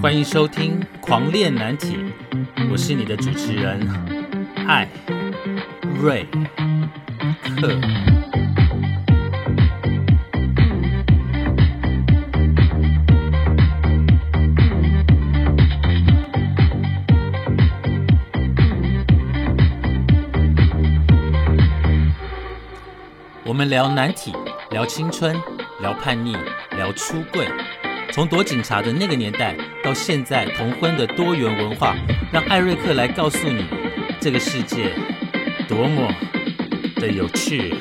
欢迎收听《狂恋难题》，我是你的主持人艾瑞克。我们聊难题，聊青春，聊叛逆，聊出柜。从躲警察的那个年代，到现在同婚的多元文化，让艾瑞克来告诉你，这个世界多么的有趣。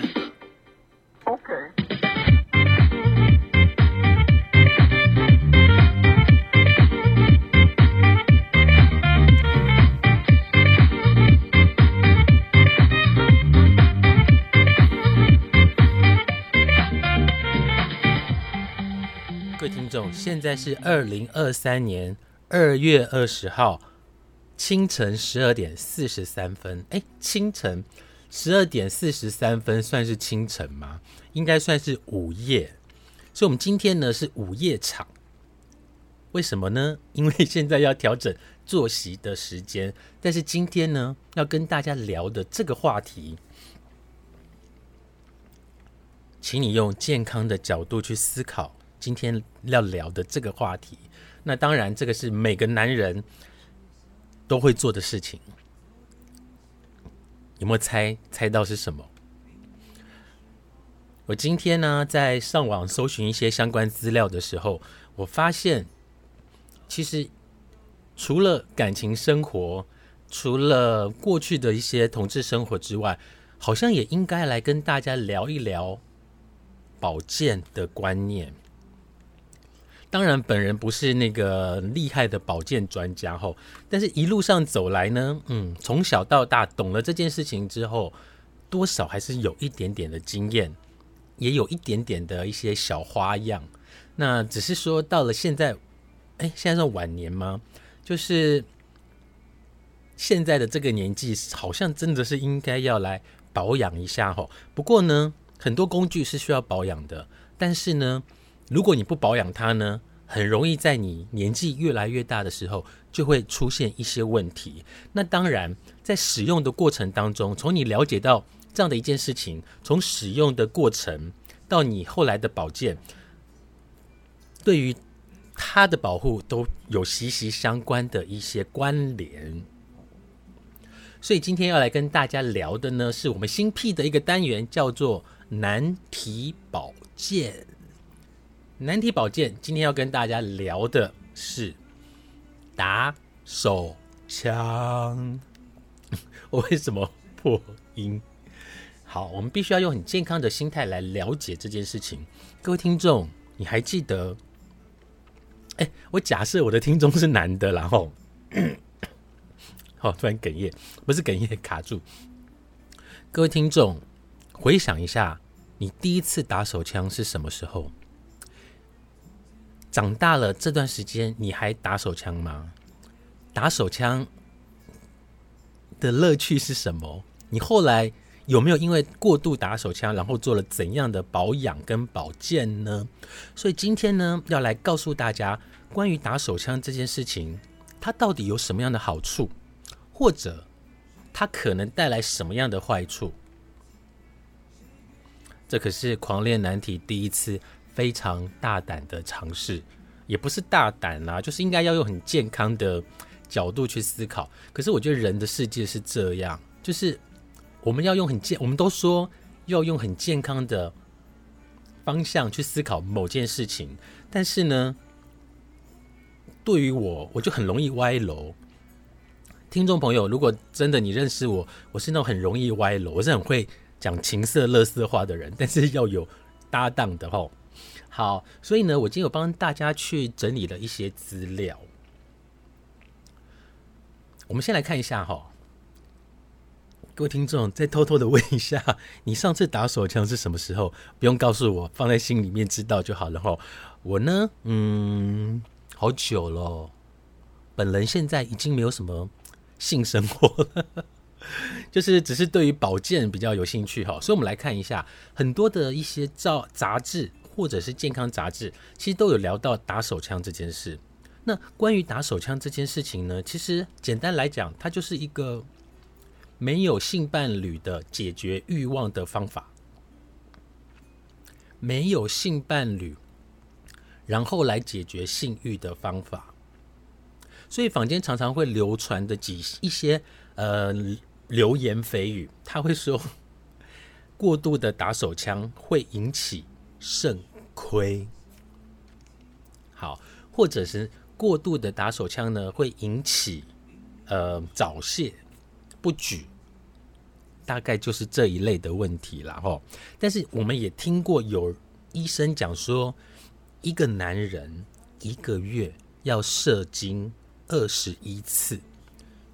听众，现在是二零二三年二月二十号清晨十二点四十三分。哎，清晨十二点四十三分算是清晨吗？应该算是午夜。所以，我们今天呢是午夜场。为什么呢？因为现在要调整作息的时间。但是今天呢，要跟大家聊的这个话题，请你用健康的角度去思考。今天要聊的这个话题，那当然这个是每个男人都会做的事情。有没有猜猜到是什么？我今天呢在上网搜寻一些相关资料的时候，我发现其实除了感情生活，除了过去的一些同志生活之外，好像也应该来跟大家聊一聊保健的观念。当然，本人不是那个厉害的保健专家吼，但是一路上走来呢，嗯，从小到大懂了这件事情之后，多少还是有一点点的经验，也有一点点的一些小花样。那只是说到了现在，哎，现在是晚年吗？就是现在的这个年纪，好像真的是应该要来保养一下吼。不过呢，很多工具是需要保养的，但是呢。如果你不保养它呢，很容易在你年纪越来越大的时候，就会出现一些问题。那当然，在使用的过程当中，从你了解到这样的一件事情，从使用的过程到你后来的保健，对于它的保护都有息息相关的一些关联。所以今天要来跟大家聊的呢，是我们新辟的一个单元，叫做难题保健。难题保健，今天要跟大家聊的是打手枪。我为什么破音？好，我们必须要用很健康的心态来了解这件事情。各位听众，你还记得？哎，我假设我的听众是男的，然后，好，突然哽咽，不是哽咽，卡住。各位听众，回想一下，你第一次打手枪是什么时候？长大了这段时间，你还打手枪吗？打手枪的乐趣是什么？你后来有没有因为过度打手枪，然后做了怎样的保养跟保健呢？所以今天呢，要来告诉大家关于打手枪这件事情，它到底有什么样的好处，或者它可能带来什么样的坏处？这可是狂恋难题第一次。非常大胆的尝试，也不是大胆啦，就是应该要用很健康的角度去思考。可是我觉得人的世界是这样，就是我们要用很健，我们都说要用很健康的方向去思考某件事情。但是呢，对于我，我就很容易歪楼。听众朋友，如果真的你认识我，我是那种很容易歪楼，我是很会讲情色、乐色话的人，但是要有搭档的吼。好，所以呢，我今天有帮大家去整理了一些资料。我们先来看一下哈，各位听众，再偷偷的问一下，你上次打手枪是什么时候？不用告诉我，放在心里面知道就好了哈。我呢，嗯，好久了，本人现在已经没有什么性生活了，就是只是对于保健比较有兴趣哈。所以我们来看一下很多的一些照杂志。或者是健康杂志，其实都有聊到打手枪这件事。那关于打手枪这件事情呢，其实简单来讲，它就是一个没有性伴侣的解决欲望的方法。没有性伴侣，然后来解决性欲的方法。所以坊间常常会流传的几一些呃流言蜚语，他会说 过度的打手枪会引起肾亏，好，或者是过度的打手枪呢会引起呃早泄不举，大概就是这一类的问题了哈。但是我们也听过有医生讲说，一个男人一个月要射精。二十一次，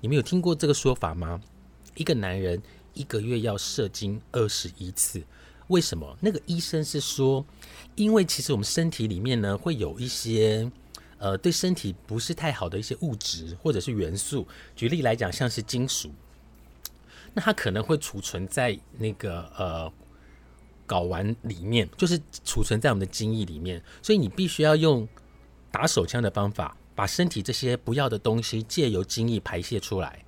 你们有听过这个说法吗？一个男人一个月要射精二十一次，为什么？那个医生是说，因为其实我们身体里面呢会有一些呃对身体不是太好的一些物质或者是元素，举例来讲，像是金属，那它可能会储存在那个呃睾丸里面，就是储存在我们的精液里面，所以你必须要用打手枪的方法。把身体这些不要的东西借由精液排泄出来。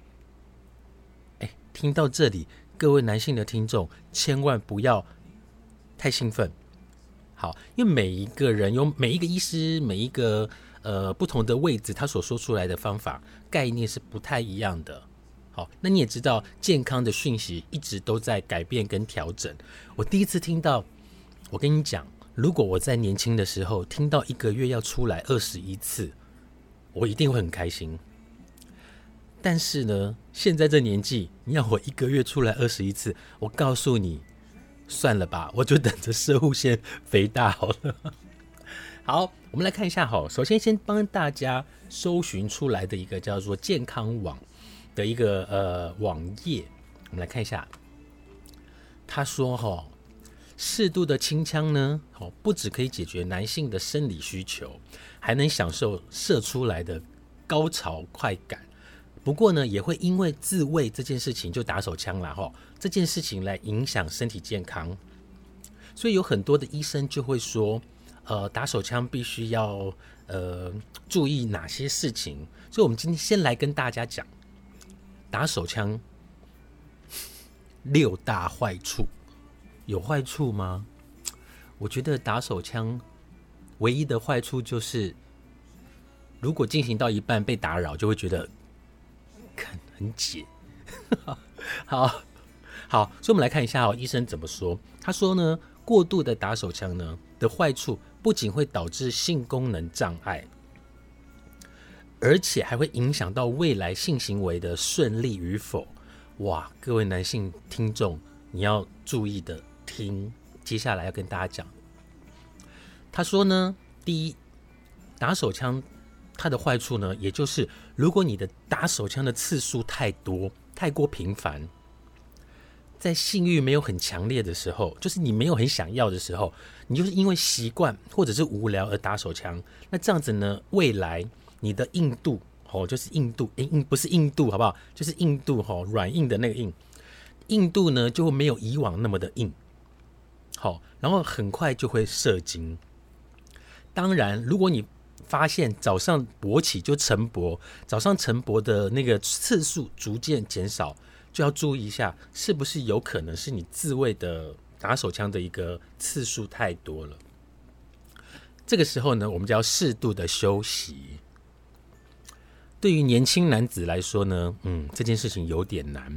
哎，听到这里，各位男性的听众千万不要太兴奋。好，因为每一个人有每一个医师每一个呃不同的位置，他所说出来的方法概念是不太一样的。好，那你也知道，健康的讯息一直都在改变跟调整。我第一次听到，我跟你讲，如果我在年轻的时候听到一个月要出来二十一次。我一定会很开心，但是呢，现在这年纪，你要我一个月出来二十一次，我告诉你，算了吧，我就等着射物腺肥大好了。好，我们来看一下哈，首先先帮大家搜寻出来的一个叫做健康网的一个呃网页，我们来看一下，他说哈，适度的清腔呢，哦，不只可以解决男性的生理需求。还能享受射出来的高潮快感，不过呢，也会因为自慰这件事情就打手枪了哈。这件事情来影响身体健康，所以有很多的医生就会说，呃，打手枪必须要呃注意哪些事情。所以，我们今天先来跟大家讲打手枪六大坏处，有坏处吗？我觉得打手枪。唯一的坏处就是，如果进行到一半被打扰，就会觉得很很解。好好，所以我们来看一下哦，医生怎么说？他说呢，过度的打手枪呢的坏处，不仅会导致性功能障碍，而且还会影响到未来性行为的顺利与否。哇，各位男性听众，你要注意的听，接下来要跟大家讲。他说呢，第一，打手枪它的坏处呢，也就是如果你的打手枪的次数太多、太过频繁，在性欲没有很强烈的时候，就是你没有很想要的时候，你就是因为习惯或者是无聊而打手枪，那这样子呢，未来你的硬度哦，就是硬度，诶，硬不是硬度，好不好？就是硬度哈，软硬的那个硬，硬度呢就会没有以往那么的硬，好，然后很快就会射精。当然，如果你发现早上勃起就晨勃，早上晨勃的那个次数逐渐减少，就要注意一下，是不是有可能是你自慰的打手枪的一个次数太多了。这个时候呢，我们就要适度的休息。对于年轻男子来说呢，嗯，这件事情有点难；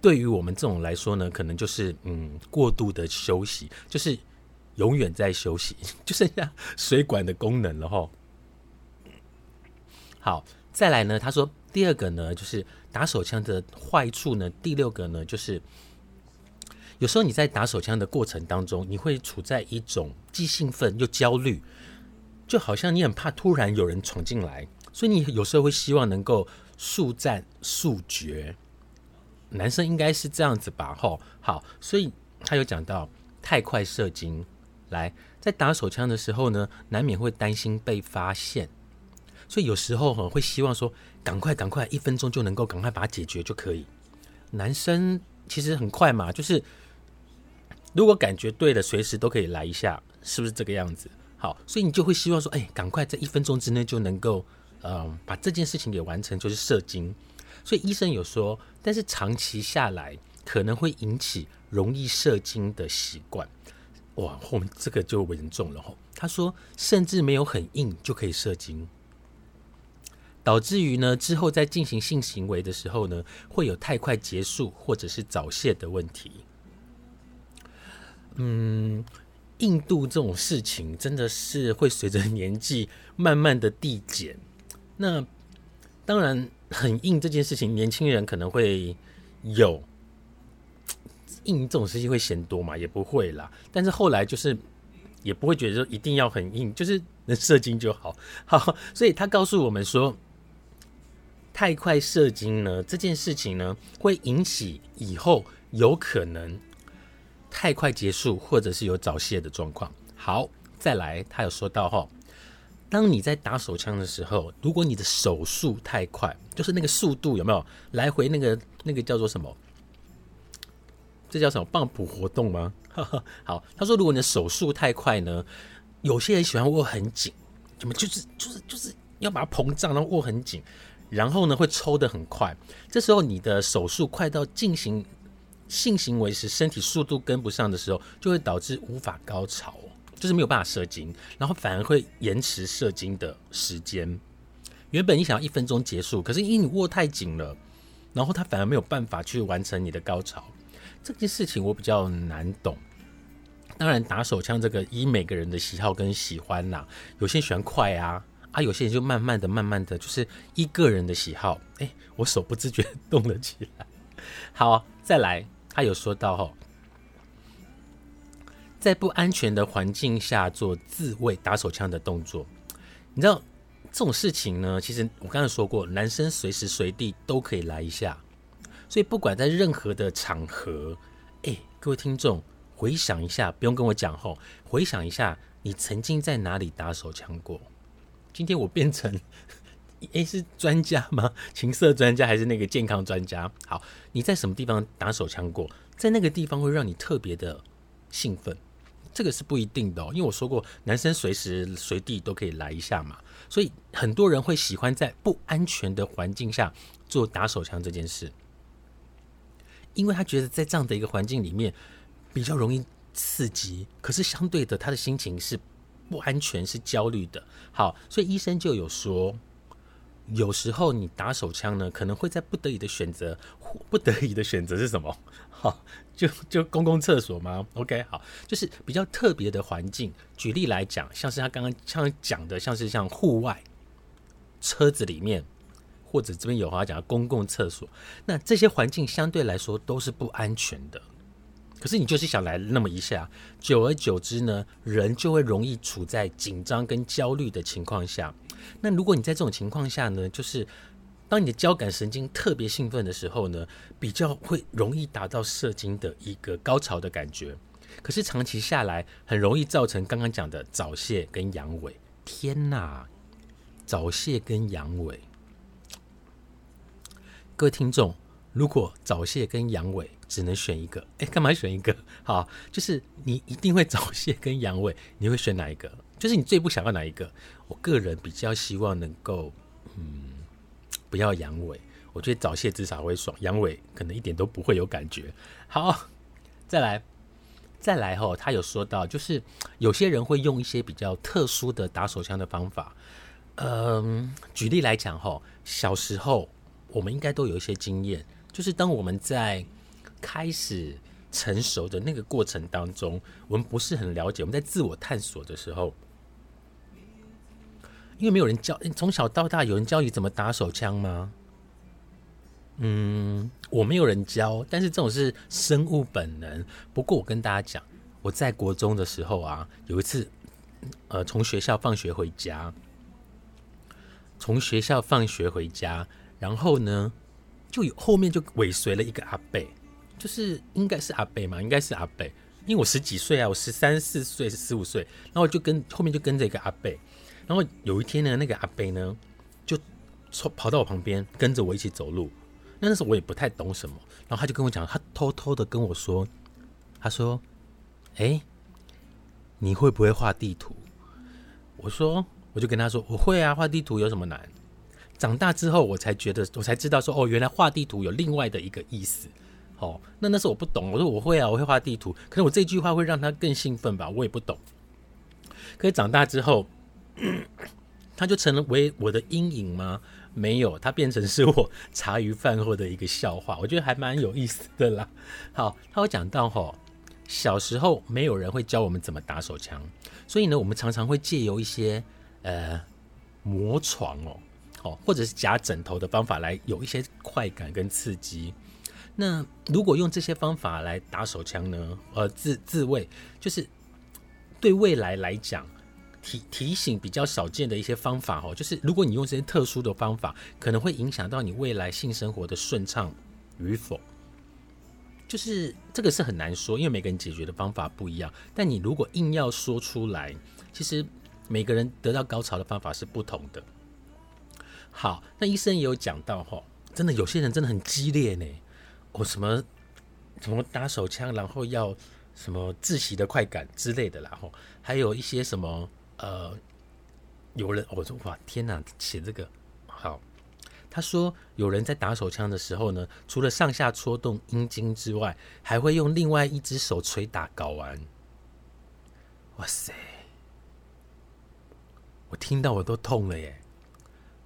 对于我们这种来说呢，可能就是嗯，过度的休息，就是。永远在休息，就剩下水管的功能了哈。好，再来呢？他说第二个呢，就是打手枪的坏处呢。第六个呢，就是有时候你在打手枪的过程当中，你会处在一种既兴奋又焦虑，就好像你很怕突然有人闯进来，所以你有时候会希望能够速战速决。男生应该是这样子吧？吼，好，所以他有讲到太快射精。来，在打手枪的时候呢，难免会担心被发现，所以有时候哈会希望说，赶快赶快，一分钟就能够赶快把它解决就可以。男生其实很快嘛，就是如果感觉对了，随时都可以来一下，是不是这个样子？好，所以你就会希望说，哎，赶快在一分钟之内就能够，嗯，把这件事情给完成，就是射精。所以医生有说，但是长期下来可能会引起容易射精的习惯。哇，后面这个就严重了吼。他说，甚至没有很硬就可以射精，导致于呢之后在进行性行为的时候呢，会有太快结束或者是早泄的问题。嗯，硬度这种事情真的是会随着年纪慢慢的递减。那当然，很硬这件事情，年轻人可能会有。硬这种事情会嫌多嘛？也不会啦。但是后来就是也不会觉得说一定要很硬，就是能射精就好。好，所以他告诉我们说，太快射精呢，这件事情呢，会引起以后有可能太快结束，或者是有早泄的状况。好，再来，他有说到哈，当你在打手枪的时候，如果你的手速太快，就是那个速度有没有来回那个那个叫做什么？这叫什么棒谱活动吗？好，他说如果你的手速太快呢，有些人喜欢握很紧，怎么就是就是就是要把它膨胀，然后握很紧，然后呢会抽的很快。这时候你的手速快到进行性行为时身体速度跟不上的时候，就会导致无法高潮，就是没有办法射精，然后反而会延迟射精的时间。原本你想要一分钟结束，可是因为你握太紧了，然后他反而没有办法去完成你的高潮。这件事情我比较难懂。当然，打手枪这个依每个人的喜好跟喜欢呐，有些人喜欢快啊，啊，有些人就慢慢的、慢慢的，就是依个人的喜好。哎，我手不自觉动了起来。好，再来，他有说到哈，在不安全的环境下做自卫打手枪的动作，你知道这种事情呢？其实我刚才说过，男生随时随地都可以来一下。所以不管在任何的场合，哎，各位听众回想一下，不用跟我讲吼，回想一下你曾经在哪里打手枪过？今天我变成 哎是专家吗？情色专家还是那个健康专家？好，你在什么地方打手枪过？在那个地方会让你特别的兴奋？这个是不一定的哦，因为我说过，男生随时随地都可以来一下嘛。所以很多人会喜欢在不安全的环境下做打手枪这件事。因为他觉得在这样的一个环境里面比较容易刺激，可是相对的他的心情是不安全、是焦虑的。好，所以医生就有说，有时候你打手枪呢，可能会在不得已的选择，不得已的选择是什么？好，就就公共厕所吗？OK，好，就是比较特别的环境。举例来讲，像是他刚刚像讲的，像是像户外、车子里面。或者这边有话讲公共厕所，那这些环境相对来说都是不安全的。可是你就是想来那么一下，久而久之呢，人就会容易处在紧张跟焦虑的情况下。那如果你在这种情况下呢，就是当你的交感神经特别兴奋的时候呢，比较会容易达到射精的一个高潮的感觉。可是长期下来，很容易造成刚刚讲的早泄跟阳痿。天哪，早泄跟阳痿！各位听众，如果早泄跟阳痿只能选一个，哎，干嘛选一个？好，就是你一定会早泄跟阳痿，你会选哪一个？就是你最不想要哪一个？我个人比较希望能够，嗯，不要阳痿。我觉得早泄至少会爽，阳痿可能一点都不会有感觉。好，再来，再来哦，他有说到，就是有些人会用一些比较特殊的打手枪的方法。嗯，举例来讲哦，小时候。我们应该都有一些经验，就是当我们在开始成熟的那个过程当中，我们不是很了解，我们在自我探索的时候，因为没有人教，从小到大有人教你怎么打手枪吗？嗯，我没有人教，但是这种是生物本能。不过我跟大家讲，我在国中的时候啊，有一次，呃，从学校放学回家，从学校放学回家。然后呢，就有后面就尾随了一个阿贝，就是应该是阿贝嘛，应该是阿贝，因为我十几岁啊，我十三四岁是十五岁，然后就跟后面就跟着一个阿贝，然后有一天呢，那个阿贝呢就从跑到我旁边跟着我一起走路，那那时候我也不太懂什么，然后他就跟我讲，他偷偷的跟我说，他说，哎，你会不会画地图？我说，我就跟他说，我会啊，画地图有什么难？长大之后，我才觉得，我才知道说，哦，原来画地图有另外的一个意思。哦，那那时候我不懂，我说我会啊，我会画地图。可是我这句话会让他更兴奋吧？我也不懂。可是长大之后，他就成了为我的阴影吗？没有，它变成是我茶余饭后的一个笑话。我觉得还蛮有意思的啦。好，他会讲到吼，小时候没有人会教我们怎么打手枪，所以呢，我们常常会借由一些呃磨床哦，哦，或者是夹枕头的方法来有一些快感跟刺激。那如果用这些方法来打手枪呢？呃，自自卫，就是对未来来讲。提提醒比较少见的一些方法哦，就是如果你用这些特殊的方法，可能会影响到你未来性生活的顺畅与否。就是这个是很难说，因为每个人解决的方法不一样。但你如果硬要说出来，其实每个人得到高潮的方法是不同的。好，那医生也有讲到哈，真的有些人真的很激烈呢。哦，什么什么打手枪，然后要什么窒息的快感之类的，然后还有一些什么。呃，有人我说哇天哪，写这个好。他说有人在打手枪的时候呢，除了上下戳动阴茎之外，还会用另外一只手捶打睾丸。哇塞，我听到我都痛了耶！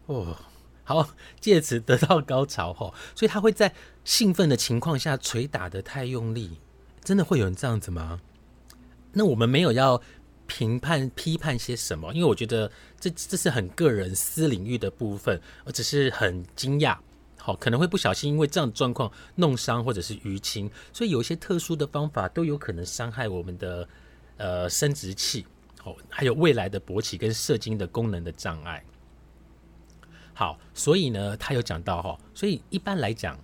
哦，好，借此得到高潮吼，所以他会在兴奋的情况下捶打的太用力，真的会有人这样子吗？那我们没有要。评判批判些什么？因为我觉得这这是很个人私领域的部分，我只是很惊讶，好可能会不小心因为这样的状况弄伤或者是淤青，所以有一些特殊的方法都有可能伤害我们的呃生殖器，哦，还有未来的勃起跟射精的功能的障碍。好，所以呢，他有讲到哈，所以一般来讲，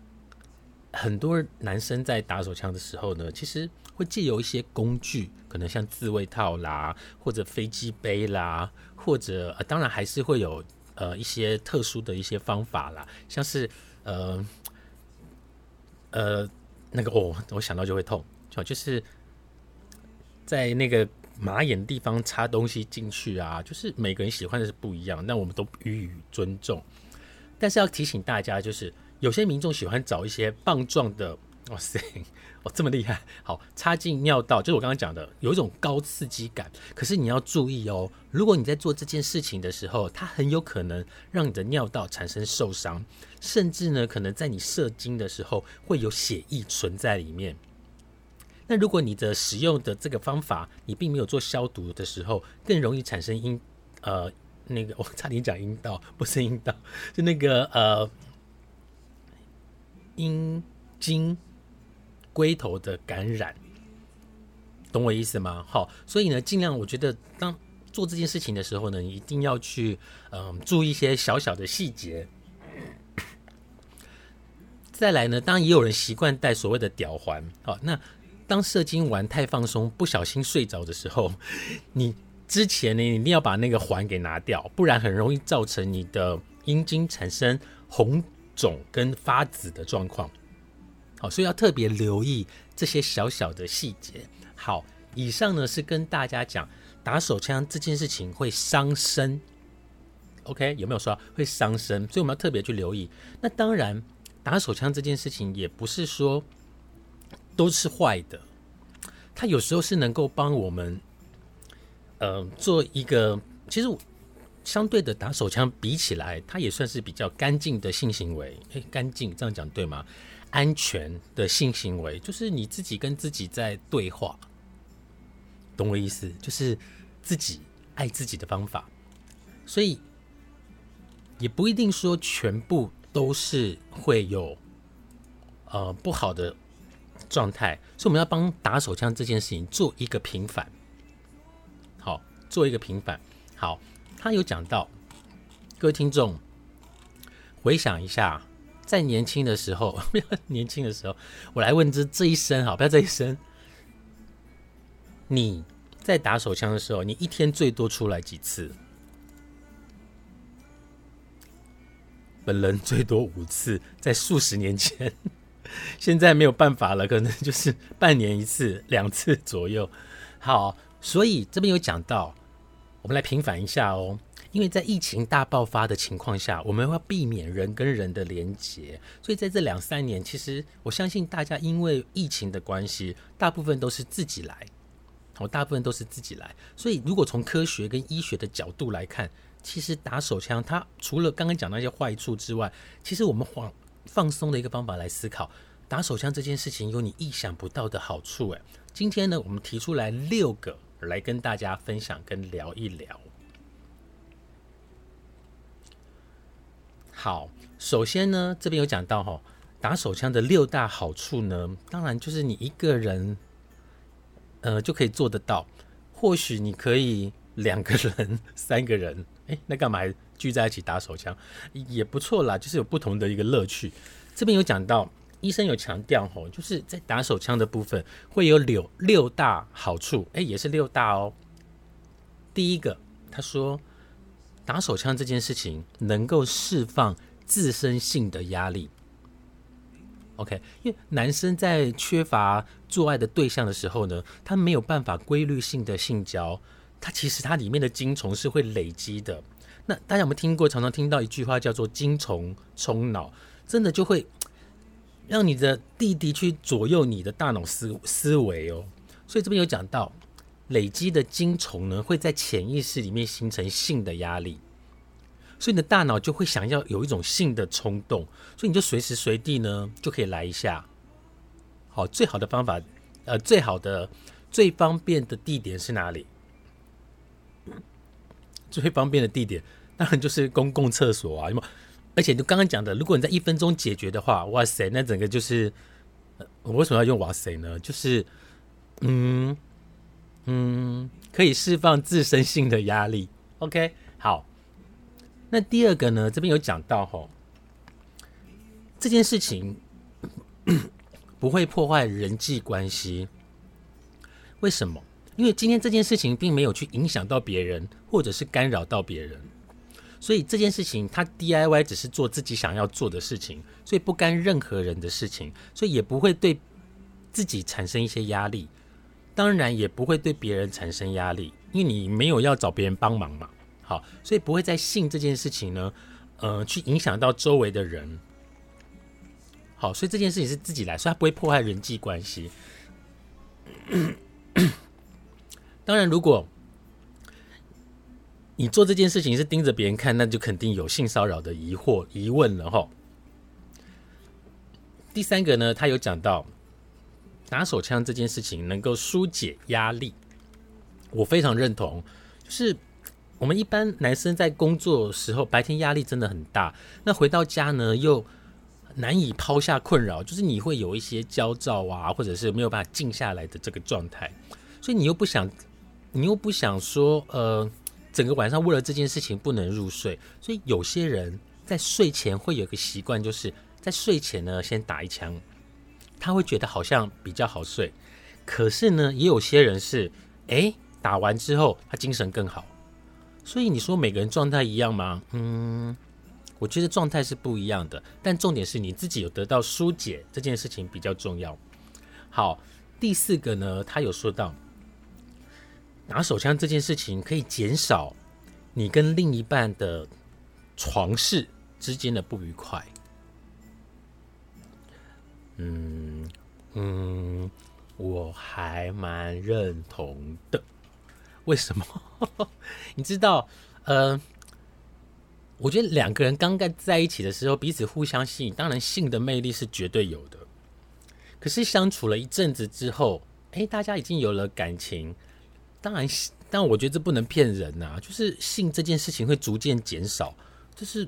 很多男生在打手枪的时候呢，其实会借由一些工具。可能像自慰套啦，或者飞机杯啦，或者呃，当然还是会有呃一些特殊的一些方法啦，像是呃呃那个哦，我想到就会痛，就就是在那个马眼的地方插东西进去啊，就是每个人喜欢的是不一样，那我们都予以尊重。但是要提醒大家，就是有些民众喜欢找一些棒状的，哇塞！哦，这么厉害！好，插进尿道，就是我刚刚讲的，有一种高刺激感。可是你要注意哦，如果你在做这件事情的时候，它很有可能让你的尿道产生受伤，甚至呢，可能在你射精的时候会有血液存在里面。那如果你的使用的这个方法，你并没有做消毒的时候，更容易产生阴呃那个，我差点讲阴道，不是阴道，就那个呃阴茎。龟头的感染，懂我意思吗？好，所以呢，尽量我觉得当做这件事情的时候呢，你一定要去嗯注意一些小小的细节。再来呢，当然也有人习惯戴所谓的吊环。好，那当射精完太放松，不小心睡着的时候，你之前呢一定要把那个环给拿掉，不然很容易造成你的阴茎产生红肿跟发紫的状况。好，所以要特别留意这些小小的细节。好，以上呢是跟大家讲打手枪这件事情会伤身。OK，有没有说会伤身？所以我们要特别去留意。那当然，打手枪这件事情也不是说都是坏的，它有时候是能够帮我们，呃，做一个其实相对的打手枪比起来，它也算是比较干净的性行为。诶，干净这样讲对吗？安全的性行为，就是你自己跟自己在对话，懂我意思？就是自己爱自己的方法，所以也不一定说全部都是会有呃不好的状态，所以我们要帮打手枪这件事情做一个平反。好，做一个平反。好，他有讲到，各位听众回想一下。在年轻的时候，不要年轻的时候，我来问这这一生好，不要这一生。你在打手枪的时候，你一天最多出来几次？本人最多五次，在数十年前，现在没有办法了，可能就是半年一次、两次左右。好，所以这边有讲到，我们来平反一下哦。因为在疫情大爆发的情况下，我们要避免人跟人的连结，所以在这两三年，其实我相信大家因为疫情的关系，大部分都是自己来，好，大部分都是自己来。所以如果从科学跟医学的角度来看，其实打手枪它除了刚刚讲那些坏处之外，其实我们放放松的一个方法来思考，打手枪这件事情有你意想不到的好处。诶，今天呢，我们提出来六个来跟大家分享跟聊一聊。好，首先呢，这边有讲到哈，打手枪的六大好处呢，当然就是你一个人，呃，就可以做得到。或许你可以两个人、三个人，哎，那干嘛还聚在一起打手枪也不错啦，就是有不同的一个乐趣。这边有讲到，医生有强调吼，就是在打手枪的部分会有六六大好处，哎，也是六大哦。第一个，他说。打手枪这件事情能够释放自身性的压力，OK？因为男生在缺乏做爱的对象的时候呢，他没有办法规律性的性交，它其实它里面的精虫是会累积的。那大家有没有听过？常常听到一句话叫做“精虫冲脑”，真的就会让你的弟弟去左右你的大脑思思维哦。所以这边有讲到。累积的精虫呢，会在潜意识里面形成性的压力，所以你的大脑就会想要有一种性的冲动，所以你就随时随地呢就可以来一下。好，最好的方法，呃，最好的、最方便的地点是哪里？最方便的地点当然就是公共厕所啊，因为而且就刚刚讲的，如果你在一分钟解决的话，哇塞，那整个就是，我为什么要用哇塞呢？就是，嗯。嗯，可以释放自身性的压力。OK，好。那第二个呢？这边有讲到吼，这件事情不会破坏人际关系。为什么？因为今天这件事情并没有去影响到别人，或者是干扰到别人，所以这件事情他 DIY 只是做自己想要做的事情，所以不干任何人的事情，所以也不会对自己产生一些压力。当然也不会对别人产生压力，因为你没有要找别人帮忙嘛。好，所以不会在性这件事情呢，呃，去影响到周围的人。好，所以这件事情是自己来，所以它不会破坏人际关系。当然，如果你做这件事情是盯着别人看，那就肯定有性骚扰的疑惑、疑问了哈。第三个呢，他有讲到。拿手枪这件事情能够疏解压力，我非常认同。就是我们一般男生在工作时候，白天压力真的很大，那回到家呢又难以抛下困扰，就是你会有一些焦躁啊，或者是没有办法静下来的这个状态。所以你又不想，你又不想说，呃，整个晚上为了这件事情不能入睡。所以有些人在睡前会有个习惯，就是在睡前呢先打一枪。他会觉得好像比较好睡，可是呢，也有些人是，哎，打完之后他精神更好。所以你说每个人状态一样吗？嗯，我觉得状态是不一样的。但重点是你自己有得到疏解这件事情比较重要。好，第四个呢，他有说到，拿手枪这件事情可以减少你跟另一半的床事之间的不愉快。嗯嗯，我还蛮认同的。为什么？你知道，呃，我觉得两个人刚刚在一起的时候，彼此互相吸引，当然性的魅力是绝对有的。可是相处了一阵子之后，哎，大家已经有了感情，当然，但我觉得这不能骗人呐，就是性这件事情会逐渐减少，就是。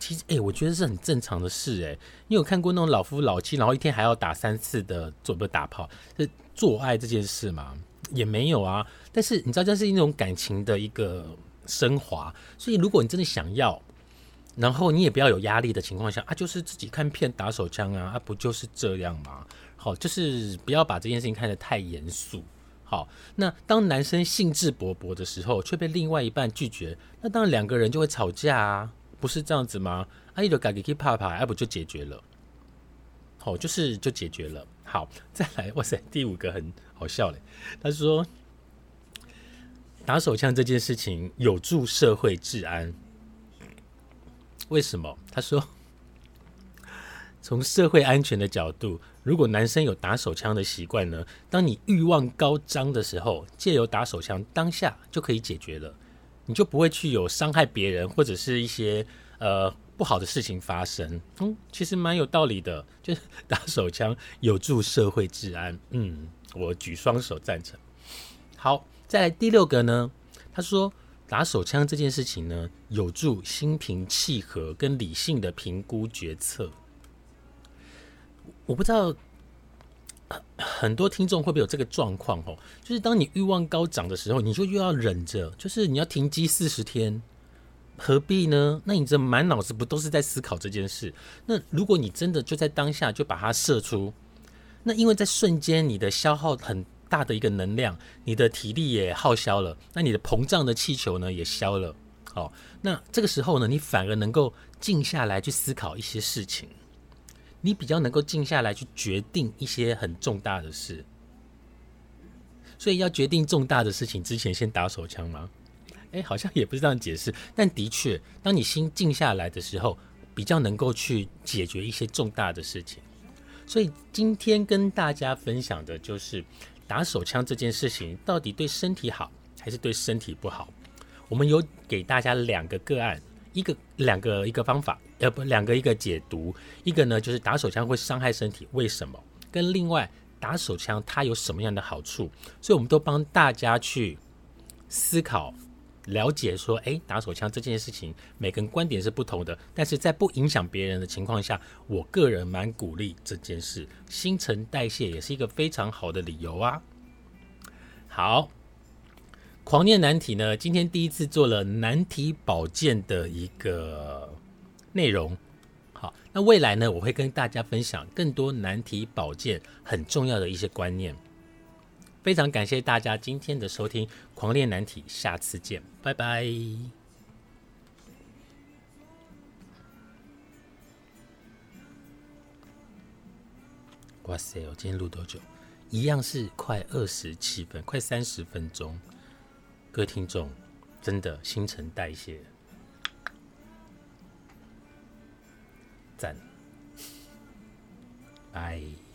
其实，哎，我觉得是很正常的事，哎，你有看过那种老夫老妻，然后一天还要打三次的做不打炮，是做爱这件事吗？也没有啊。但是你知道，这是一种感情的一个升华。所以，如果你真的想要，然后你也不要有压力的情况下啊，就是自己看片打手枪啊，啊，不就是这样吗？好，就是不要把这件事情看得太严肃。好，那当男生兴致勃勃的时候，却被另外一半拒绝，那当然两个人就会吵架啊。不是这样子吗？阿姨就改给 keep 怕怕，要不就解决了。好，就是就解决了。好，再来，哇塞，第五个很好笑嘞。他说，打手枪这件事情有助社会治安。为什么？他说，从社会安全的角度，如果男生有打手枪的习惯呢，当你欲望高涨的时候，借由打手枪当下就可以解决了，你就不会去有伤害别人或者是一些呃不好的事情发生。嗯，其实蛮有道理的，就是打手枪有助社会治安。嗯，我举双手赞成。好，再来第六个呢，他说。打手枪这件事情呢，有助心平气和跟理性的评估决策。我不知道很多听众会不会有这个状况哦，就是当你欲望高涨的时候，你就又要忍着，就是你要停机四十天，何必呢？那你这满脑子不都是在思考这件事？那如果你真的就在当下就把它射出，那因为在瞬间你的消耗很。大的一个能量，你的体力也耗消了，那你的膨胀的气球呢也消了。好，那这个时候呢，你反而能够静下来去思考一些事情，你比较能够静下来去决定一些很重大的事。所以要决定重大的事情之前，先打手枪吗？诶，好像也不是这样解释，但的确，当你心静下来的时候，比较能够去解决一些重大的事情。所以今天跟大家分享的就是。打手枪这件事情到底对身体好还是对身体不好？我们有给大家两个个案，一个两个一个方法，呃不两个一个解读，一个呢就是打手枪会伤害身体，为什么？跟另外打手枪它有什么样的好处？所以我们都帮大家去思考。了解说，哎，打手枪这件事情，每个人观点是不同的，但是在不影响别人的情况下，我个人蛮鼓励这件事。新陈代谢也是一个非常好的理由啊。好，狂念难题呢，今天第一次做了难题保健的一个内容。好，那未来呢，我会跟大家分享更多难题保健很重要的一些观念。非常感谢大家今天的收听，《狂练难题》，下次见，拜拜。哇塞，我今天录多久？一样是快二十七分，快三十分钟。各位听众，真的新陈代谢，赞，拜。